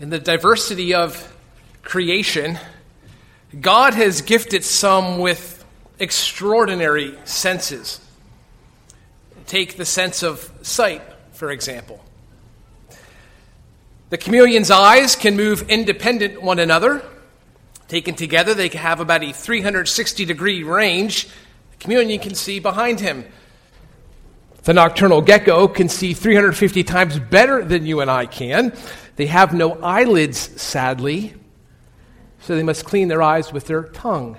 In the diversity of creation, God has gifted some with extraordinary senses. Take the sense of sight, for example. The chameleon's eyes can move independent one another. Taken together, they can have about a 360 degree range. The chameleon can see behind him. The nocturnal gecko can see 350 times better than you and I can. They have no eyelids, sadly, so they must clean their eyes with their tongue.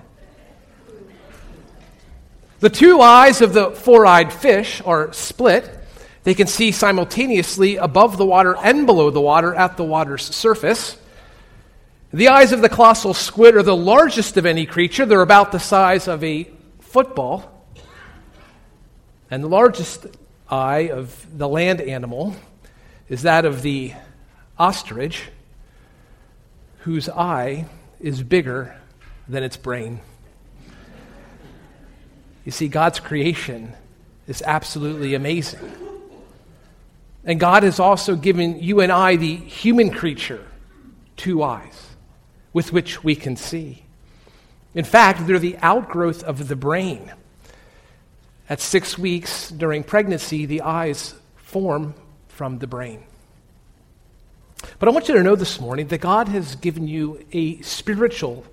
The two eyes of the four eyed fish are split. They can see simultaneously above the water and below the water at the water's surface. The eyes of the colossal squid are the largest of any creature. They're about the size of a football. And the largest eye of the land animal is that of the ostrich, whose eye is bigger than its brain. You see, God's creation is absolutely amazing. And God has also given you and I, the human creature, two eyes with which we can see. In fact, they're the outgrowth of the brain. At six weeks during pregnancy, the eyes form from the brain. But I want you to know this morning that God has given you a spiritual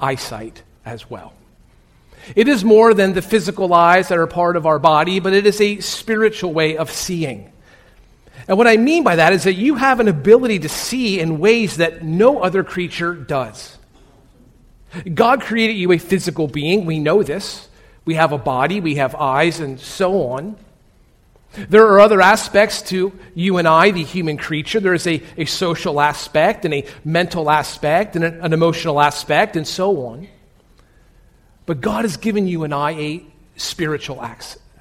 eyesight as well. It is more than the physical eyes that are part of our body, but it is a spiritual way of seeing. And what I mean by that is that you have an ability to see in ways that no other creature does. God created you a physical being. We know this. We have a body, we have eyes, and so on. There are other aspects to you and I, the human creature. There is a, a social aspect, and a mental aspect, and an, an emotional aspect, and so on. But God has given you and I a spiritual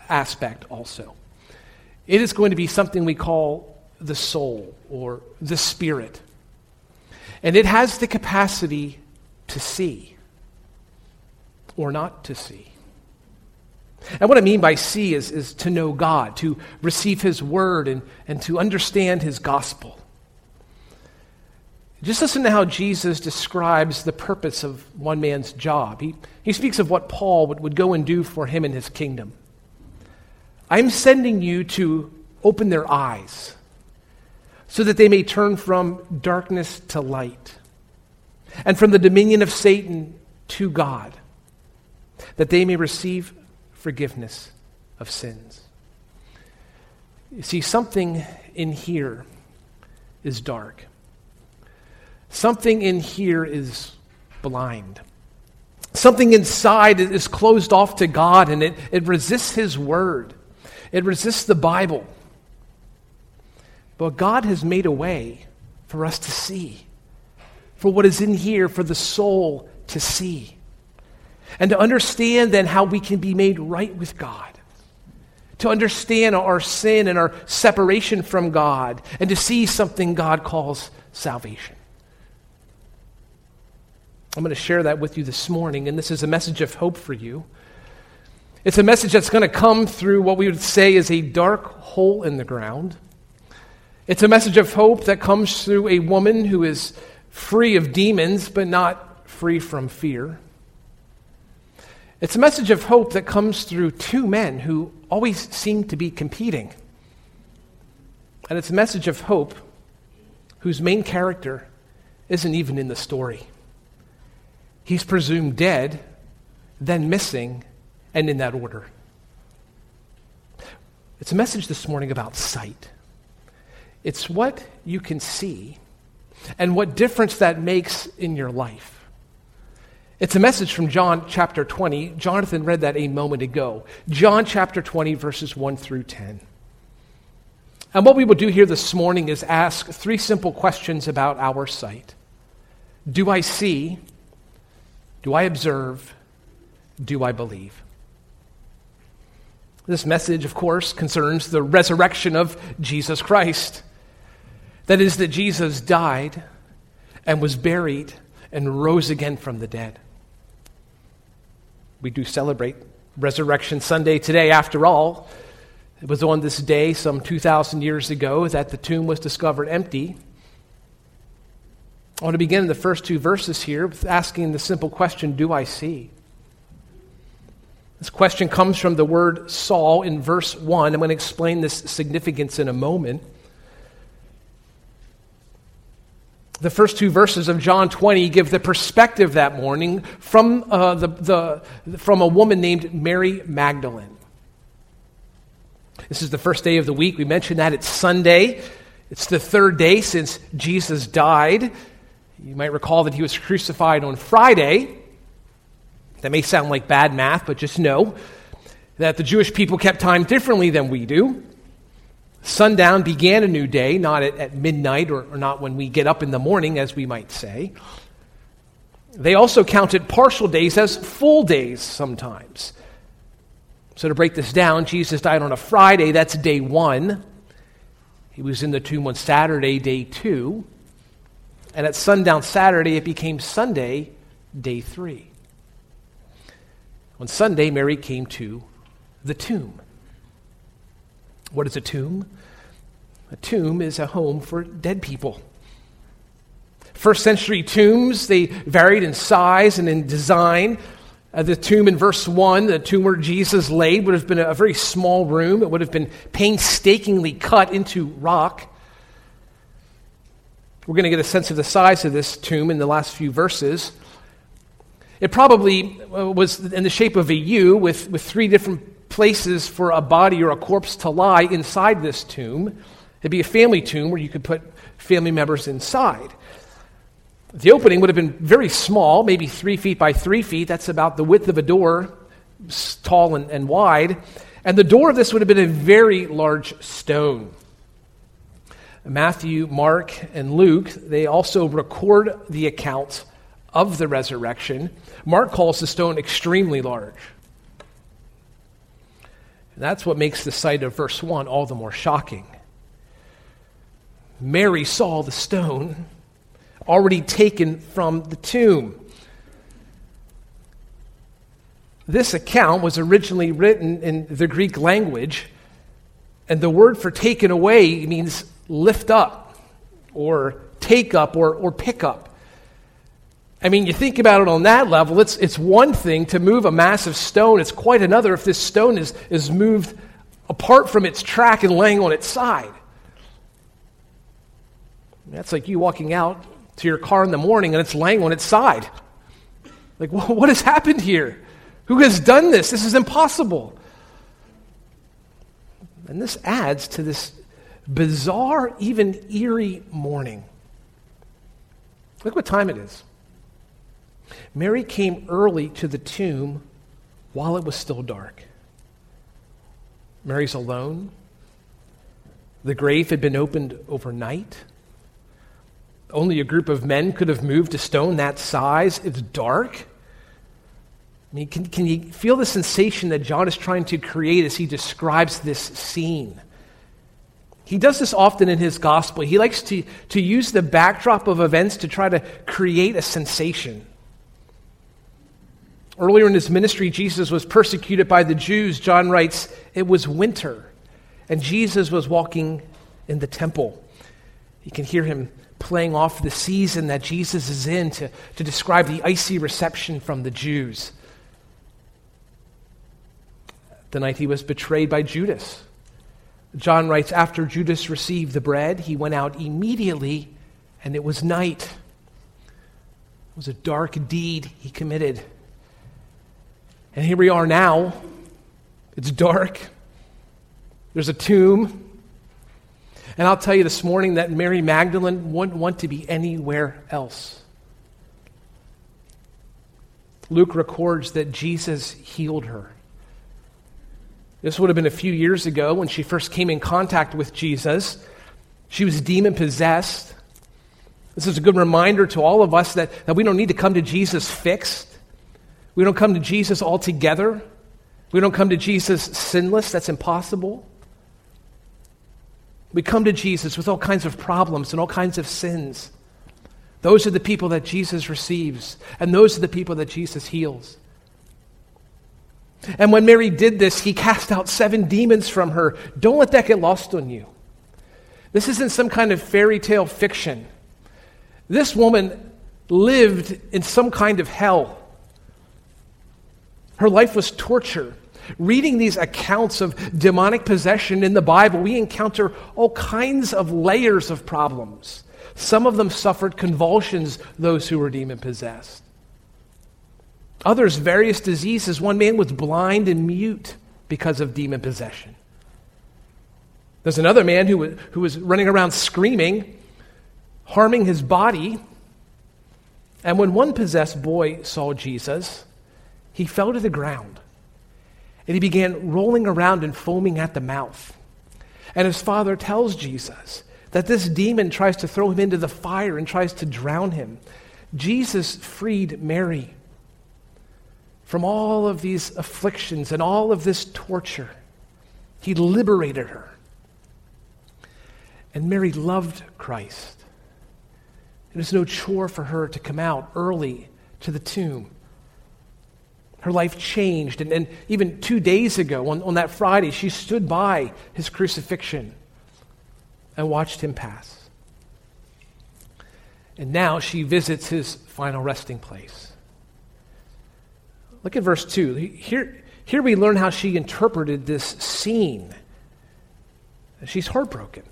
aspect also. It is going to be something we call the soul or the spirit. And it has the capacity to see or not to see. And what I mean by see is, is to know God, to receive His word, and, and to understand His gospel. Just listen to how Jesus describes the purpose of one man's job. He, he speaks of what Paul would, would go and do for him in his kingdom. I'm sending you to open their eyes so that they may turn from darkness to light and from the dominion of Satan to God, that they may receive forgiveness of sins. You see, something in here is dark. Something in here is blind. Something inside is closed off to God and it, it resists His Word. It resists the Bible. But God has made a way for us to see, for what is in here, for the soul to see and to understand then how we can be made right with God. To understand our sin and our separation from God, and to see something God calls salvation. I'm going to share that with you this morning, and this is a message of hope for you. It's a message that's going to come through what we would say is a dark hole in the ground. It's a message of hope that comes through a woman who is free of demons, but not free from fear. It's a message of hope that comes through two men who always seem to be competing. And it's a message of hope whose main character isn't even in the story. He's presumed dead, then missing, and in that order. It's a message this morning about sight. It's what you can see and what difference that makes in your life. It's a message from John chapter 20. Jonathan read that a moment ago. John chapter 20, verses 1 through 10. And what we will do here this morning is ask three simple questions about our sight Do I see? Do I observe? Do I believe? This message, of course, concerns the resurrection of Jesus Christ. That is, that Jesus died and was buried and rose again from the dead. We do celebrate Resurrection Sunday today, after all. It was on this day, some 2,000 years ago, that the tomb was discovered empty. I want to begin in the first two verses here with asking the simple question Do I see? This question comes from the word saw in verse 1. I'm going to explain this significance in a moment. The first two verses of John 20 give the perspective that morning from, uh, the, the, from a woman named Mary Magdalene. This is the first day of the week. We mentioned that it's Sunday. It's the third day since Jesus died. You might recall that he was crucified on Friday. That may sound like bad math, but just know that the Jewish people kept time differently than we do. Sundown began a new day, not at, at midnight or, or not when we get up in the morning, as we might say. They also counted partial days as full days sometimes. So, to break this down, Jesus died on a Friday, that's day one. He was in the tomb on Saturday, day two. And at sundown Saturday, it became Sunday, day three. On Sunday, Mary came to the tomb. What is a tomb? A tomb is a home for dead people. First century tombs, they varied in size and in design. Uh, the tomb in verse 1, the tomb where Jesus laid, would have been a, a very small room. It would have been painstakingly cut into rock. We're going to get a sense of the size of this tomb in the last few verses. It probably uh, was in the shape of a U with, with three different places for a body or a corpse to lie inside this tomb. It'd be a family tomb where you could put family members inside. The opening would have been very small, maybe three feet by three feet. That's about the width of a door, tall and, and wide. And the door of this would have been a very large stone. Matthew, Mark, and Luke, they also record the account of the resurrection. Mark calls the stone extremely large. And that's what makes the sight of verse 1 all the more shocking. Mary saw the stone already taken from the tomb. This account was originally written in the Greek language, and the word for taken away means lift up, or take up, or, or pick up. I mean, you think about it on that level, it's, it's one thing to move a massive stone, it's quite another if this stone is, is moved apart from its track and laying on its side. That's like you walking out to your car in the morning and it's laying on its side. Like, what has happened here? Who has done this? This is impossible. And this adds to this bizarre, even eerie morning. Look what time it is. Mary came early to the tomb while it was still dark. Mary's alone. The grave had been opened overnight. Only a group of men could have moved a stone that size. It's dark. I mean, can, can you feel the sensation that John is trying to create as he describes this scene? He does this often in his gospel. He likes to, to use the backdrop of events to try to create a sensation. Earlier in his ministry, Jesus was persecuted by the Jews. John writes, It was winter, and Jesus was walking in the temple. You can hear him playing off the season that Jesus is in to, to describe the icy reception from the Jews. The night he was betrayed by Judas. John writes, After Judas received the bread, he went out immediately, and it was night. It was a dark deed he committed. And here we are now. It's dark. There's a tomb. And I'll tell you this morning that Mary Magdalene wouldn't want to be anywhere else. Luke records that Jesus healed her. This would have been a few years ago when she first came in contact with Jesus. She was demon possessed. This is a good reminder to all of us that, that we don't need to come to Jesus fixed. We don't come to Jesus altogether. We don't come to Jesus sinless. That's impossible. We come to Jesus with all kinds of problems and all kinds of sins. Those are the people that Jesus receives, and those are the people that Jesus heals. And when Mary did this, he cast out seven demons from her. Don't let that get lost on you. This isn't some kind of fairy tale fiction. This woman lived in some kind of hell. Her life was torture. Reading these accounts of demonic possession in the Bible, we encounter all kinds of layers of problems. Some of them suffered convulsions, those who were demon possessed. Others, various diseases. One man was blind and mute because of demon possession. There's another man who was, who was running around screaming, harming his body. And when one possessed boy saw Jesus, he fell to the ground and he began rolling around and foaming at the mouth. And his father tells Jesus that this demon tries to throw him into the fire and tries to drown him. Jesus freed Mary from all of these afflictions and all of this torture. He liberated her. And Mary loved Christ. It was no chore for her to come out early to the tomb. Her life changed. And, and even two days ago, on, on that Friday, she stood by his crucifixion and watched him pass. And now she visits his final resting place. Look at verse 2. Here, here we learn how she interpreted this scene. She's heartbroken.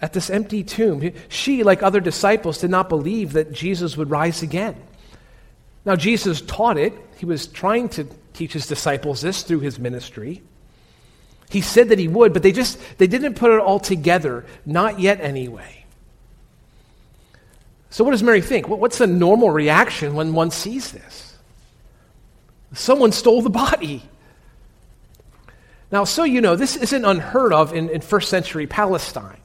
At this empty tomb, she, like other disciples, did not believe that Jesus would rise again. Now, Jesus taught it. He was trying to teach his disciples this through his ministry. He said that he would, but they just they didn't put it all together, not yet anyway. So, what does Mary think? What's the normal reaction when one sees this? Someone stole the body. Now, so you know, this isn't unheard of in, in first century Palestine.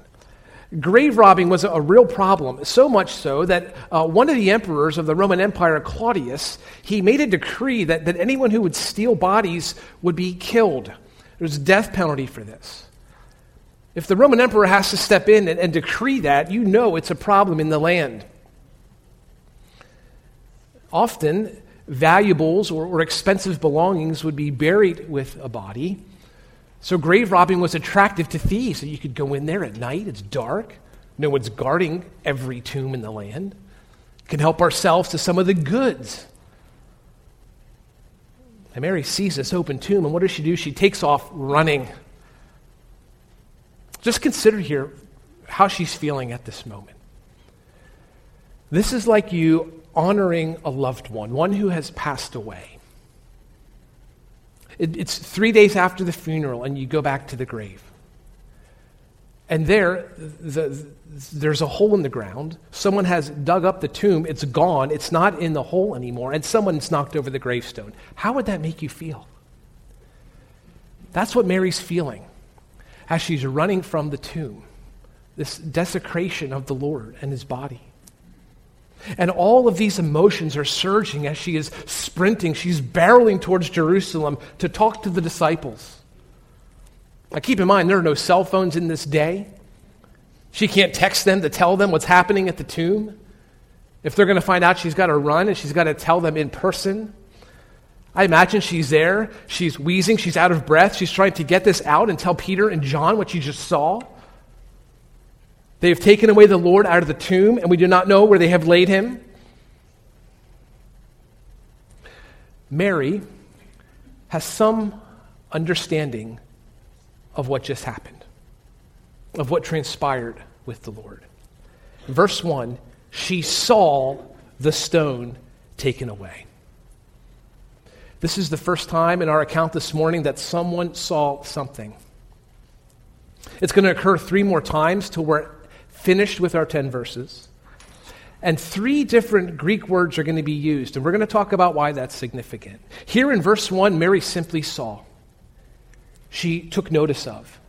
Grave robbing was a, real problem, so much so that uh, one of the emperors of the Roman Empire, Claudius, he made a decree that, that anyone who would steal bodies would be killed. There was a death penalty for this. If the Roman emperor has to step in and, and decree that, you know it's a problem in the land. Often, valuables or, or expensive belongings would be buried with a body. So, grave robbing was attractive to thieves. So you could go in there at night, it's dark, no one's guarding every tomb in the land. Can help ourselves to some of the goods. And Mary sees this open tomb, and what does she do? She takes off running. Just consider here how she's feeling at this moment. This is like you honoring a loved one, one who has passed away. It, it's three days after the funeral, and you go back to the grave. And there, the, there's a hole in the ground. Someone has dug up the tomb. It's gone. It's not in the hole anymore. And someone's knocked over the gravestone. How would that make you feel? That's what Mary's feeling as she's running from the tomb this desecration of the Lord and his body. And all of these emotions are surging as she is sprinting. She's barreling towards Jerusalem to talk to the disciples. Now, keep in mind, there are no cell phones in this day. She can't text them to tell them what's happening at the tomb. If they're going to find out, she's got to run and she's got to tell them in person. I imagine she's there. She's wheezing. She's out of breath. She's trying to get this out and tell Peter and John what she just saw. They have taken away the Lord out of the tomb, and we do not know where they have laid him. Mary has some understanding of what just happened, of what transpired with the Lord. Verse 1 she saw the stone taken away. This is the first time in our account this morning that someone saw something. It's going to occur three more times till we're finished with our 10 verses. And three different Greek words are going to be used, and we're going to talk about why that's significant. Here in verse 1, Mary simply saw. She took notice of.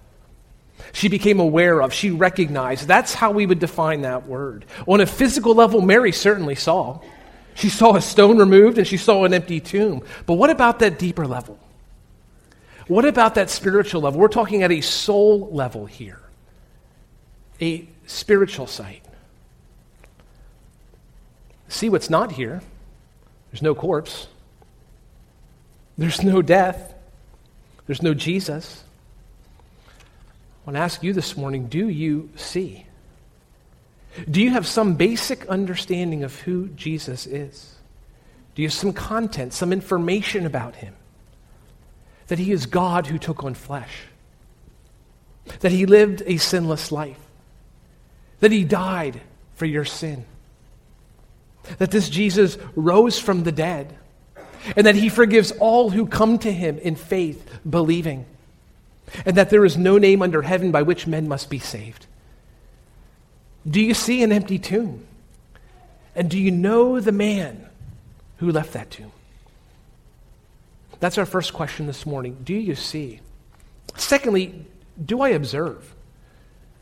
She became aware of. She recognized. That's how we would define that word. On a physical level, Mary certainly saw. She saw a stone removed and she saw an empty tomb. But what about that deeper level? What about that spiritual level? We're talking at a soul level here. A spiritual sight. See what's not here. There's no corpse. There's no death. There's no Jesus. I want to ask you this morning do you see? Do you have some basic understanding of who Jesus is? Do you have some content, some information about him? That he is God who took on flesh, that he lived a sinless life, that he died for your sin, that this Jesus rose from the dead, and that he forgives all who come to him in faith, believing, and that there is no name under heaven by which men must be saved. Do you see an empty tomb? And do you know the man who left that tomb? That's our first question this morning. Do you see? Secondly, do I observe?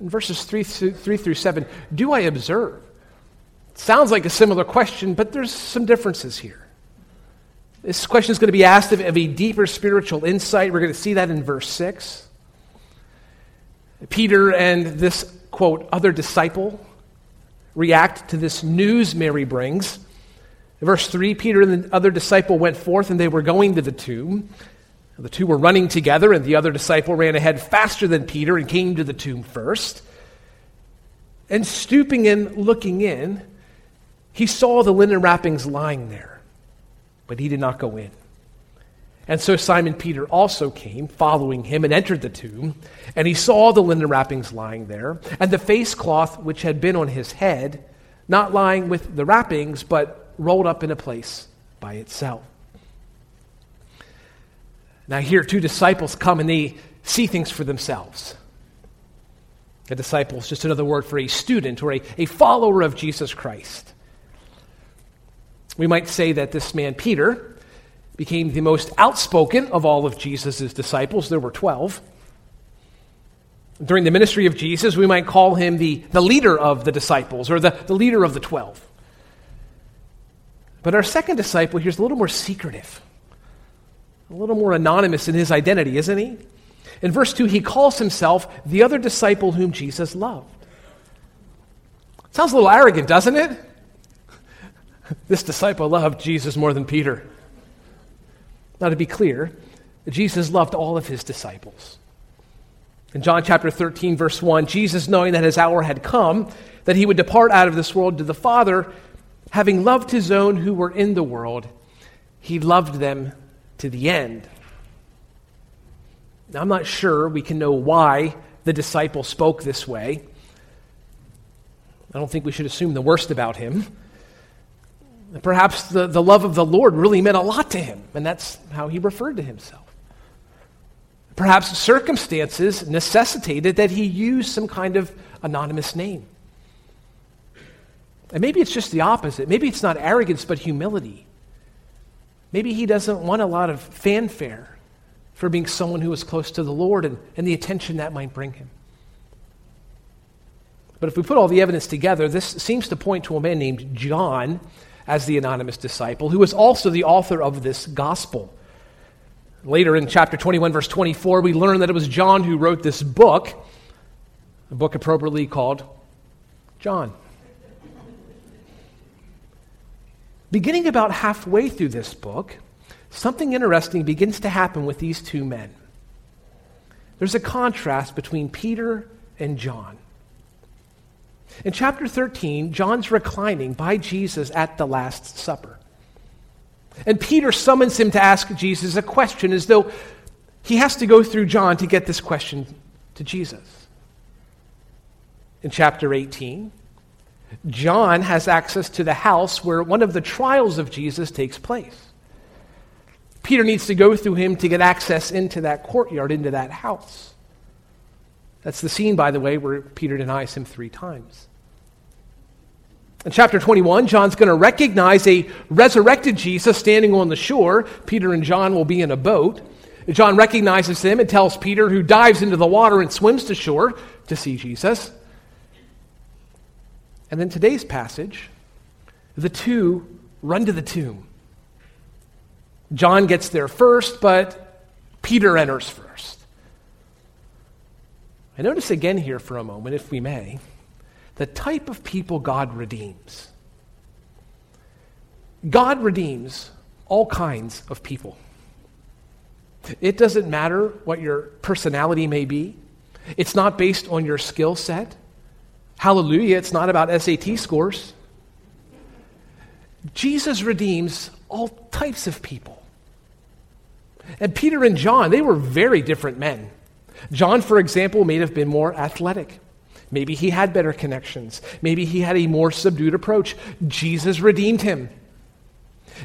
In verses 3 through, 3 through 7, do I observe? Sounds like a similar question, but there's some differences here. This question is going to be asked of, of a deeper spiritual insight. We're going to see that in verse 6. Peter and this, quote, other disciple react to this news Mary brings. In verse 3, Peter and the other disciple went forth and they were going to the tomb. The two were running together, and the other disciple ran ahead faster than Peter and came to the tomb first. And stooping and looking in, he saw the linen wrappings lying there, but he did not go in. And so Simon Peter also came, following him, and entered the tomb. And he saw the linen wrappings lying there, and the face cloth which had been on his head, not lying with the wrappings, but rolled up in a place by itself. Now, here, two disciples come and they see things for themselves. A disciple is just another word for a student or a, a follower of Jesus Christ. We might say that this man, Peter, became the most outspoken of all of Jesus' disciples. There were 12. During the ministry of Jesus, we might call him the, the leader of the disciples or the, the leader of the 12. But our second disciple here is a little more secretive, a little more anonymous in his identity, isn't he? In verse 2, he calls himself the other disciple whom Jesus loved. Sounds a little arrogant, doesn't it? This disciple loved Jesus more than Peter. Now, to be clear, Jesus loved all of his disciples. In John chapter 13, verse 1, Jesus, knowing that his hour had come, that he would depart out of this world to the Father, having loved his own who were in the world, he loved them to the end. Now, I'm not sure we can know why the disciple spoke this way. I don't think we should assume the worst about him. Perhaps the, the love of the Lord really meant a lot to him, and that's how he referred to himself. Perhaps circumstances necessitated that he use some kind of anonymous name. And maybe it's just the opposite. Maybe it's not arrogance, but humility. Maybe he doesn't want a lot of fanfare for being someone who is close to the Lord and, and the attention that might bring him. But if we put all the evidence together, this seems to point to a man named John as the anonymous disciple, who was also the author of this gospel. Later in chapter 21, verse 24, we learn that it was John who wrote this book, a book appropriately called John. Beginning about halfway through this book, something interesting begins to happen with these two men. There's a contrast between Peter and John. In chapter 13, John's reclining by Jesus at the Last Supper. And Peter summons him to ask Jesus a question as though he has to go through John to get this question to Jesus. In chapter 18, John has access to the house where one of the trials of Jesus takes place. Peter needs to go through him to get access into that courtyard, into that house. That's the scene, by the way, where Peter denies him three times. In chapter 21, John's going to recognize a resurrected Jesus standing on the shore. Peter and John will be in a boat. John recognizes him and tells Peter, who dives into the water and swims to shore to see Jesus. And then today's passage, the two run to the tomb. John gets there first, but Peter enters first. I notice again here for a moment, if we may, the type of people God redeems. God redeems all kinds of people. It doesn't matter what your personality may be, it's not based on your skill set, Hallelujah, it's not about SAT scores. Jesus redeems all types of people. And Peter and John, they were very different men. John, for example, may have been more athletic. Maybe he had better connections. Maybe he had a more subdued approach. Jesus redeemed him.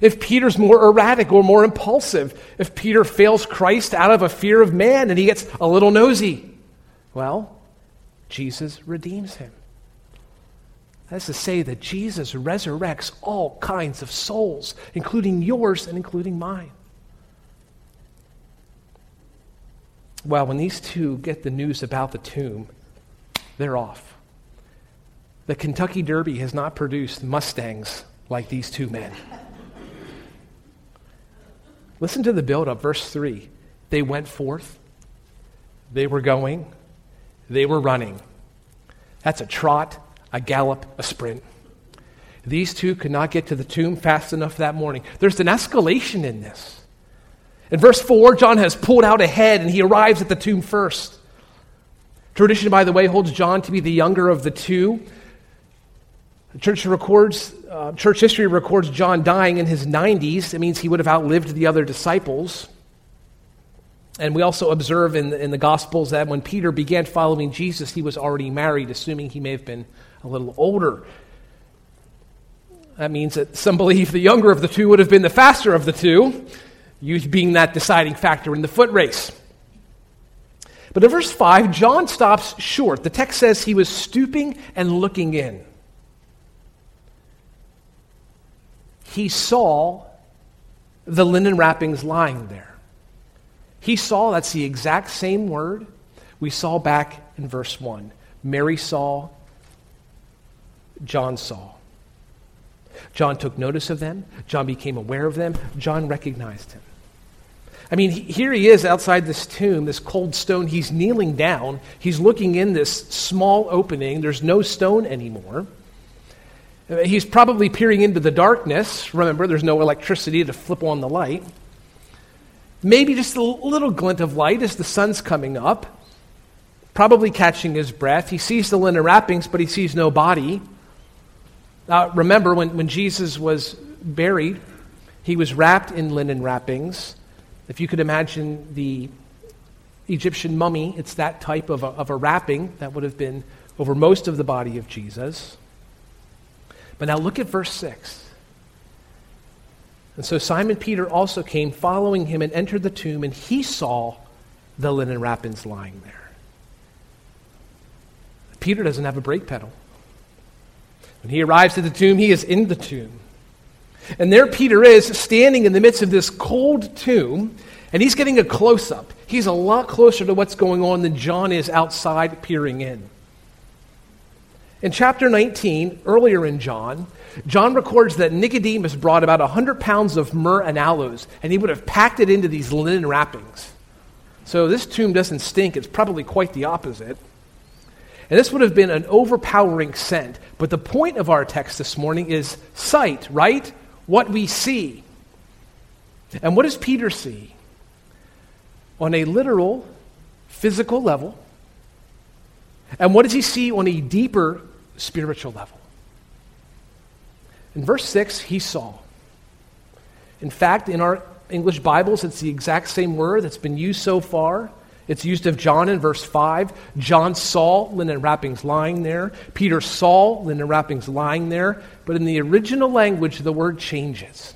If Peter's more erratic or more impulsive, if Peter fails Christ out of a fear of man and he gets a little nosy, well, Jesus redeems him. That's to say that Jesus resurrects all kinds of souls, including yours and including mine. Well, when these two get the news about the tomb, they're off. The Kentucky Derby has not produced Mustangs like these two men. Listen to the build-up, verse 3. They went forth, they were going, they were running. That's a trot, a gallop, a sprint. These two could not get to the tomb fast enough that morning. There's an escalation in this. In verse 4, John has pulled out ahead and he arrives at the tomb first. Tradition, by the way, holds John to be the younger of the two. church records, uh, church history records John dying in his 90s. It means he would have outlived the other disciples. And we also observe in the, in the Gospels that when Peter began following Jesus, he was already married, assuming he may have been a little older. That means that some believe the younger of the two would have been the faster of the two, youth being that deciding factor in the foot race. But in verse 5, John stops short. The text says he was stooping and looking in. He saw the linen wrappings lying there. He saw, that's the exact same word we saw back in verse 1. Mary saw, John saw. John took notice of them. John became aware of them. John recognized him. I mean, here he is outside this tomb, this cold stone. He's kneeling down. He's looking in this small opening. There's no stone anymore. He's probably peering into the darkness. Remember, there's no electricity to flip on the light. Maybe just a little glint of light as the sun's coming up, probably catching his breath. He sees the linen wrappings, but he sees no body. Now, remember, when, when Jesus was buried, he was wrapped in linen wrappings. If you could imagine the Egyptian mummy, it's that type of a, of a wrapping that would have been over most of the body of Jesus. But now look at verse 6. And so Simon Peter also came following him and entered the tomb, and he saw the linen wrappings lying there. Peter doesn't have a brake pedal. When he arrives at the tomb, he is in the tomb. And there Peter is standing in the midst of this cold tomb, and he's getting a close up. He's a lot closer to what's going on than John is outside peering in. In chapter 19, earlier in John, John records that Nicodemus brought about 100 pounds of myrrh and aloes, and he would have packed it into these linen wrappings. So this tomb doesn't stink, it's probably quite the opposite. And this would have been an overpowering scent. But the point of our text this morning is sight, right? what we see. And what does Peter see? On a literal, physical level. And what does he see on a deeper spiritual level? In verse 6, he saw. In fact, in our English Bibles, it's the exact same word that's been used so far. It's used of John in verse 5. John saw linen wrappings lying there. Peter saw linen wrappings lying there. But in the original language, the word changes.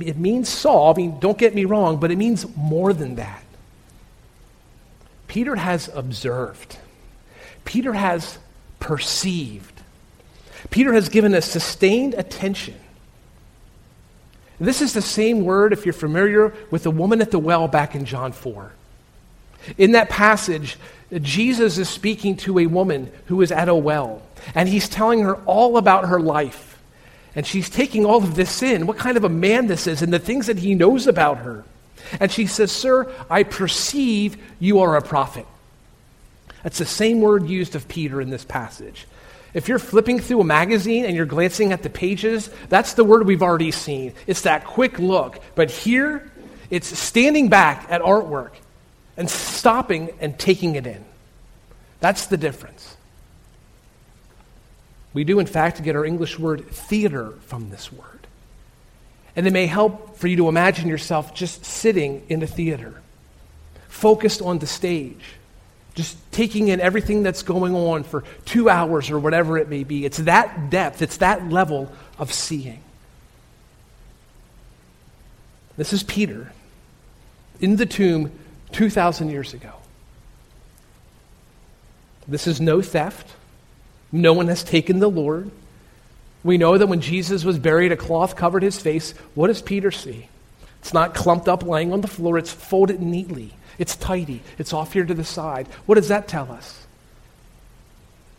It means saw. I mean, don't get me wrong, but it means more than that. Peter has observed, Peter has perceived, Peter has given a sustained attention. This is the same word, if you're familiar with the woman at the well back in John 4. In that passage, Jesus is speaking to a woman who is at a well, and he's telling her all about her life. And she's taking all of this in, what kind of a man this is, and the things that he knows about her. And she says, Sir, I perceive you are a prophet. That's the same word used of Peter in this passage. If you're flipping through a magazine and you're glancing at the pages, that's the word we've already seen. It's that quick look. But here, it's standing back at artwork and stopping and taking it in. That's the difference. We do, in fact, get our English word theater from this word. And it may help for you to imagine yourself just sitting in a theater, focused on the stage, just taking in everything that's going on for two hours or whatever it may be. It's that depth, it's that level of seeing. This is Peter in the tomb 2,000 years ago. This is no theft. No one has taken the Lord. We know that when Jesus was buried, a cloth covered his face. What does Peter see? It's not clumped up laying on the floor, it's folded neatly. It's tidy. It's off here to the side. What does that tell us?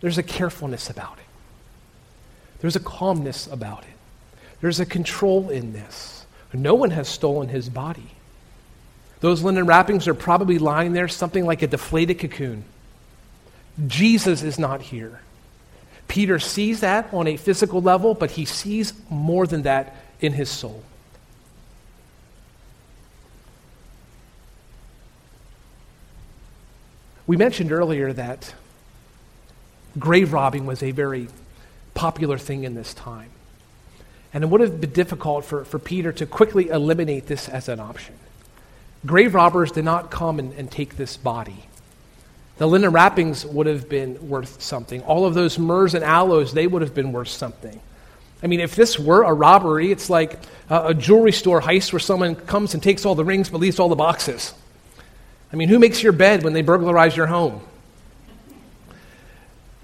There's a carefulness about it. There's a calmness about it. There's a control in this. No one has stolen his body. Those linen wrappings are probably lying there, something like a deflated cocoon. Jesus is not here. Peter sees that on a physical level, but he sees more than that in his soul. We mentioned earlier that grave robbing was a very popular thing in this time. And it would have been difficult for, for Peter to quickly eliminate this as an option. Grave robbers did not come and, and take this body. The linen wrappings would have been worth something. All of those myrrhs and aloes, they would have been worth something. I mean, if this were a robbery, it's like a, a jewelry store heist where someone comes and takes all the rings but leaves all the boxes. I mean, who makes your bed when they burglarize your home?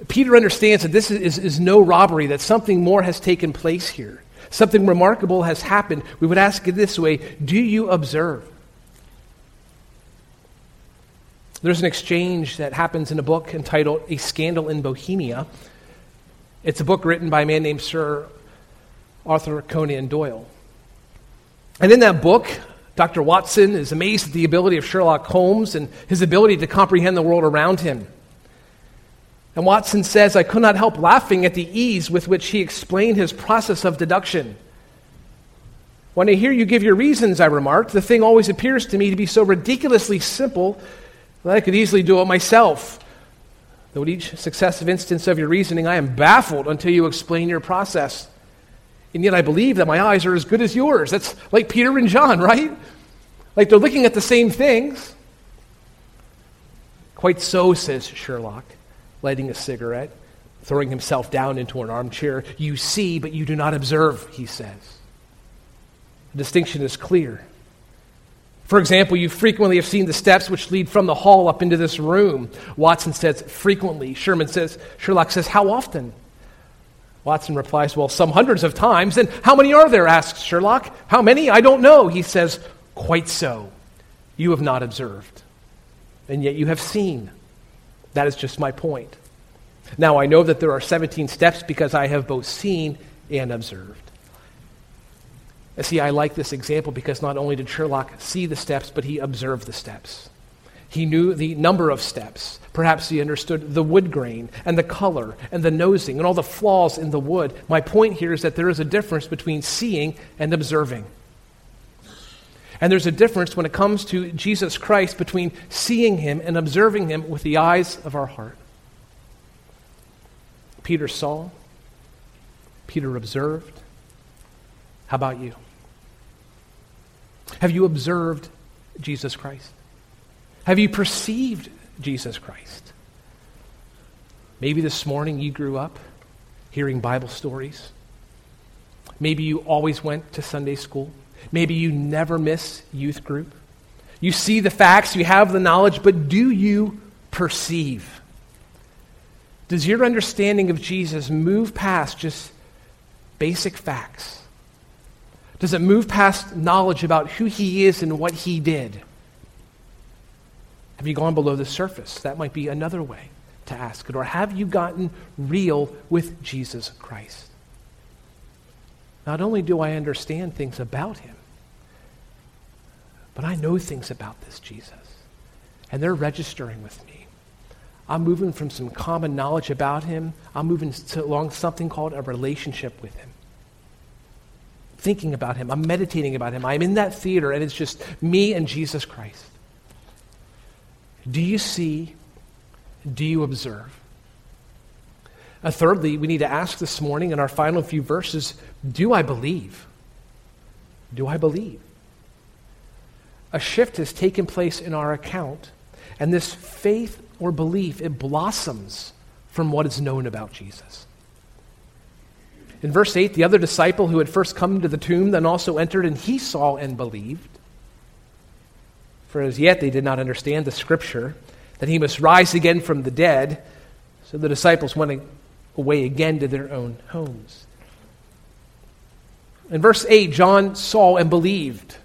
Peter understands that this is, is, is, no robbery, that something more has taken place here. Something remarkable has happened. We would ask it this way Do you observe? There's an exchange that happens in a book entitled A Scandal in Bohemia. It's a book written by a man named Sir Arthur Conan Doyle. And in that book, Dr. Watson is amazed at the ability of Sherlock Holmes and his ability to comprehend the world around him. And Watson says, I could not help laughing at the ease with which he explained his process of deduction. When I hear you give your reasons, I remarked, the thing always appears to me to be so ridiculously simple that I could easily do it myself. Though at each successive instance of your reasoning, I am baffled until you explain your process. And yet I believe that my eyes are as good as yours. That's like Peter and John, right? Like they're looking at the same things. Quite so, says Sherlock, lighting a cigarette, throwing himself down into an armchair. You see, but you do not observe, he says. The distinction is clear. For example, you frequently have seen the steps which lead from the hall up into this room. Watson says frequently. Sherman says, Sherlock says, how often? Watson replies, Well, some hundreds of times. And how many are there? asks Sherlock. How many? I don't know. He says, Quite so. You have not observed, and yet you have seen. That is just my point. Now, I know that there are 17 steps because I have both seen and observed. And See, I like this example because not only did Sherlock see the steps, but he observed the steps. He knew the number of steps. Perhaps he understood the wood grain and the color and the nosing and all the flaws in the wood. My point here is that there is a difference between seeing and observing. And there's a difference when it comes to Jesus Christ between seeing him and observing him with the eyes of our heart. Peter saw, Peter observed. How about you? Have you observed Jesus Christ? Have you perceived Jesus Christ? Maybe this morning you grew up hearing Bible stories. Maybe you always went to Sunday school. Maybe you never miss youth group. You see the facts, you have the knowledge, but do you perceive? Does your understanding of Jesus move past just basic facts? Does it move past knowledge about who he is and what he did? Have you gone below the surface? That might be another way to ask it. Or have you gotten real with Jesus Christ? Not only do I understand things about him, but I know things about this Jesus. And they're registering with me. I'm moving from some common knowledge about him, I'm moving along something called a relationship with him. Thinking about him, I'm meditating about him. I'm in that theater, and it's just me and Jesus Christ. Do you see? Do you observe? Uh, thirdly, we need to ask this morning in our final few verses do I believe? Do I believe? A shift has taken place in our account, and this faith or belief, it blossoms from what is known about Jesus. In verse 8, the other disciple who had first come to the tomb then also entered, and he saw and believed. For as yet they did not understand the scripture that he must rise again from the dead. So the disciples went away again to their own homes. In verse 8, John saw and believed.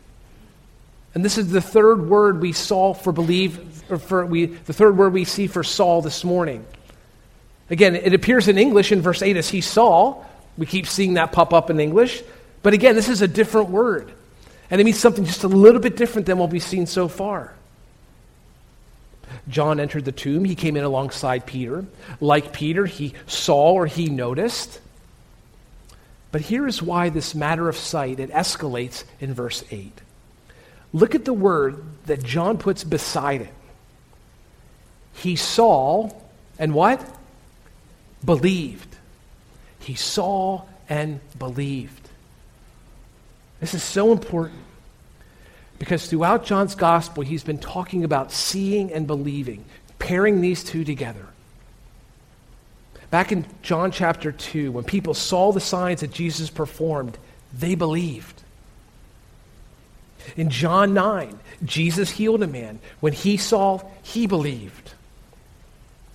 And this is the third word we saw for believe, or for we, the third word we see for saw this morning. Again, it appears in English in verse 8 as he saw. We keep seeing that pop up in English. But again, this is a different word. And it means something just a little bit different than what we've seen so far. John entered the tomb. He came in alongside Peter. Like Peter, he saw or he noticed. But here is why this matter of sight it escalates in verse 8. Look at the word that John puts beside it. He saw and what? Believed. He saw and believed. This is so important because throughout John's gospel, he's been talking about seeing and believing, pairing these two together. Back in John chapter 2, when people saw the signs that Jesus performed, they believed. In John 9, Jesus healed a man. When he saw, he believed.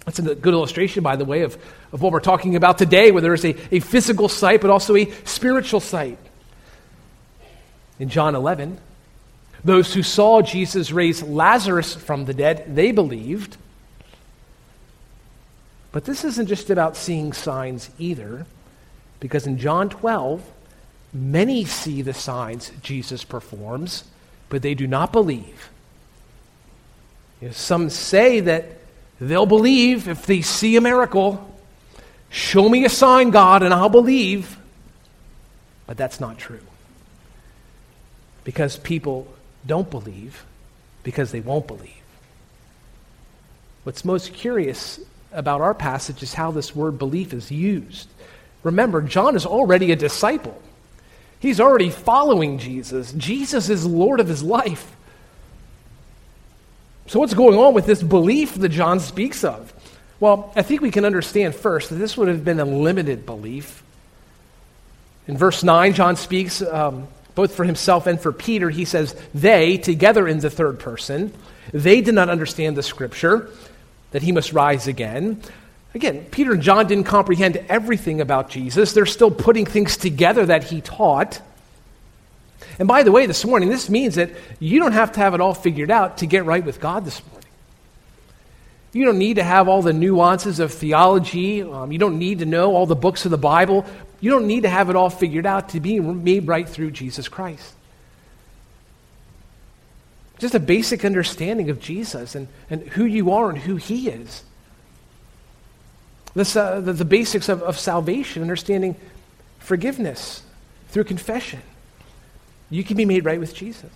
That's a good illustration, by the way, of, of what we're talking about today, where there is a, a physical sight, but also a spiritual sight. In John 11, those who saw Jesus raise Lazarus from the dead, they believed. But this isn't just about seeing signs either, because in John 12, many see the signs Jesus performs, but they do not believe. You know, some say that they'll believe if they see a miracle. Show me a sign, God, and I'll believe. But that's not true. Because people don't believe because they won't believe. What's most curious about our passage is how this word belief is used. Remember, John is already a disciple. He's already following Jesus. Jesus is Lord of his life. So, what's going on with this belief that John speaks of? Well, I think we can understand first that this would have been a limited belief. In verse 9, John speaks um, both for himself and for Peter, he says, they, together in the third person, they did not understand the scripture that he must rise again. Again, Peter and John didn't comprehend everything about Jesus. They're still putting things together that he taught. And by the way, this morning, this means that you don't have to have it all figured out to get right with God this morning. You don't need to have all the nuances of theology. Um, you don't need to know all the books of the Bible. You don't need to have it all figured out to be made right through Jesus Christ. Just a basic understanding of Jesus and, and who you are and who He is. This, uh, the, the basics of, of salvation, understanding forgiveness through confession. You can be made right with Jesus.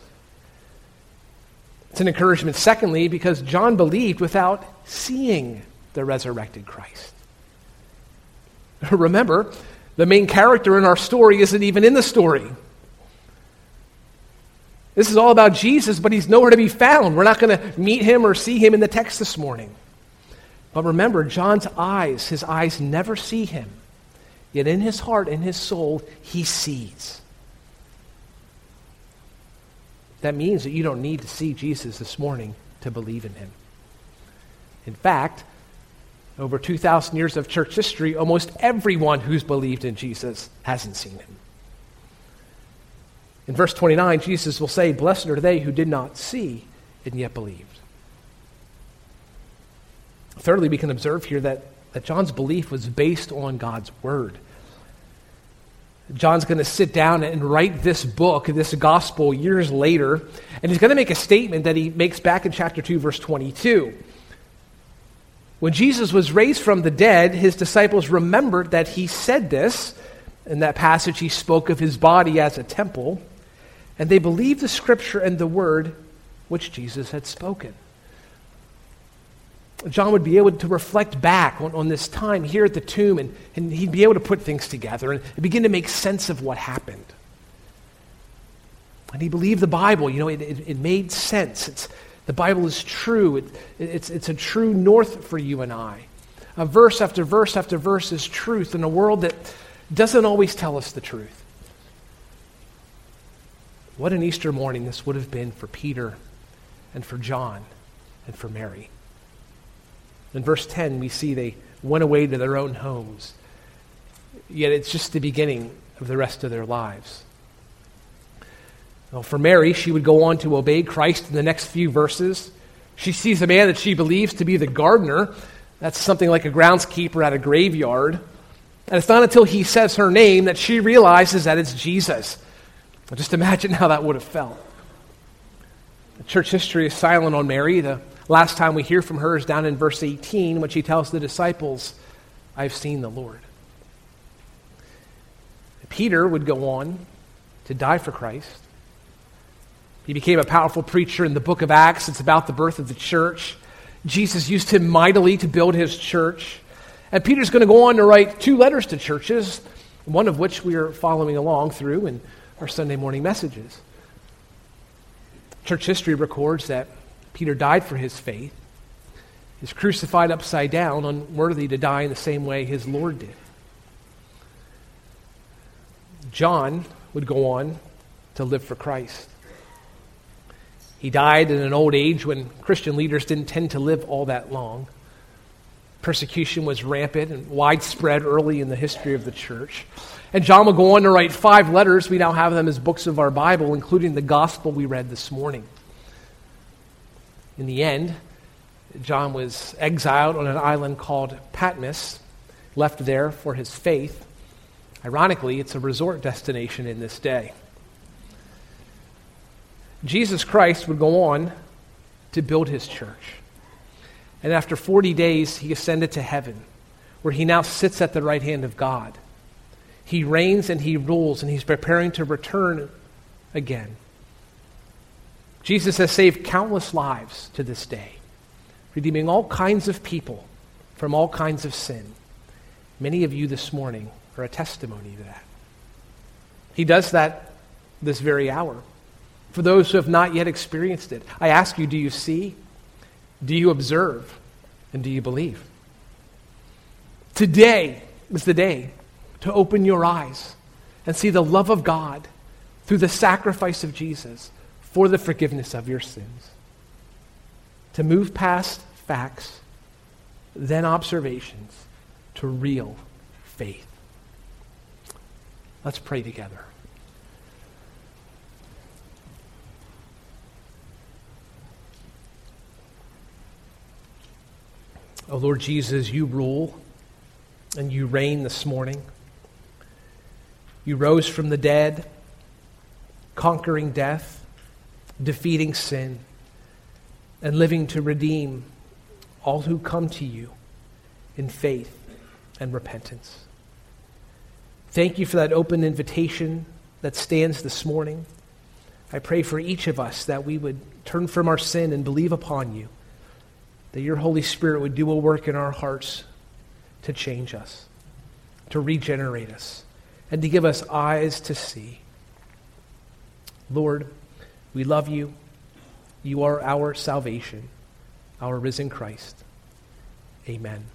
It's an encouragement, secondly, because John believed without seeing the resurrected Christ. Remember, the main character in our story isn't even in the story. This is all about Jesus, but he's nowhere to be found. We're not going to meet him or see him in the text this morning. But remember, John's eyes, his eyes never see him. Yet in his heart, in his soul, he sees. That means that you don't need to see Jesus this morning to believe in him. In fact, over 2,000 years of church history, almost everyone who's believed in Jesus hasn't seen him. In verse 29, Jesus will say, Blessed are they who did not see and yet believed. Thirdly, we can observe here that, that John's belief was based on God's word. John's going to sit down and write this book, this gospel, years later, and he's going to make a statement that he makes back in chapter 2, verse 22. When Jesus was raised from the dead, his disciples remembered that he said this. In that passage, he spoke of his body as a temple, and they believed the scripture and the word which Jesus had spoken. John would be able to reflect back on, on this time here at the tomb and, and he'd be able to put things together and begin to make sense of what happened. And he believed the Bible. You know, it, it, it made sense. It's, the Bible is true. It, it's, it's a true north for you and I. A verse after verse after verse is truth in a world that doesn't always tell us the truth. What an Easter morning this would have been for Peter and for John and for Mary. In verse 10, we see they went away to their own homes. Yet it's just the beginning of the rest of their lives. Well, for Mary, she would go on to obey Christ in the next few verses. She sees a man that she believes to be the gardener. That's something like a groundskeeper at a graveyard. And it's not until he says her name that she realizes that it's Jesus. Just imagine how that would have felt. Church history is silent on Mary. The last time we hear from her is down in verse 18 when she tells the disciples, I've seen the Lord. Peter would go on to die for Christ. He became a powerful preacher in the book of Acts. It's about the birth of the church. Jesus used him mightily to build his church. And Peter's going to go on to write two letters to churches, one of which we are following along through in our Sunday morning messages. Church history records that Peter died for his faith. He's crucified upside down, unworthy to die in the same way his Lord did. John would go on to live for Christ. He died in an old age when Christian leaders didn't tend to live all that long. Persecution was rampant and widespread early in the history of the church. And John will go on to write five letters. We now have them as books of our Bible, including the gospel we read this morning. In the end, John was exiled on an island called Patmos, left there for his faith. Ironically, it's a resort destination in this day. Jesus Christ would go on to build his church. And after 40 days, he ascended to heaven, where he now sits at the right hand of God. He reigns and he rules, and he's preparing to return again. Jesus has saved countless lives to this day, redeeming all kinds of people from all kinds of sin. Many of you this morning are a testimony to that. He does that this very hour. For those who have not yet experienced it, I ask you do you see? Do you observe? And do you believe? Today is the day to open your eyes and see the love of God through the sacrifice of Jesus for the forgiveness of your sins. To move past facts, then observations, to real faith. Let's pray together. Oh Lord Jesus, you rule and you reign this morning. You rose from the dead, conquering death, defeating sin, and living to redeem all who come to you in faith and repentance. Thank you for that open invitation that stands this morning. I pray for each of us that we would turn from our sin and believe upon you, that your Holy Spirit would do a work in our hearts to change us, to regenerate us, and to give us eyes to see. Lord, we love you. You are our salvation, our risen Christ. Amen.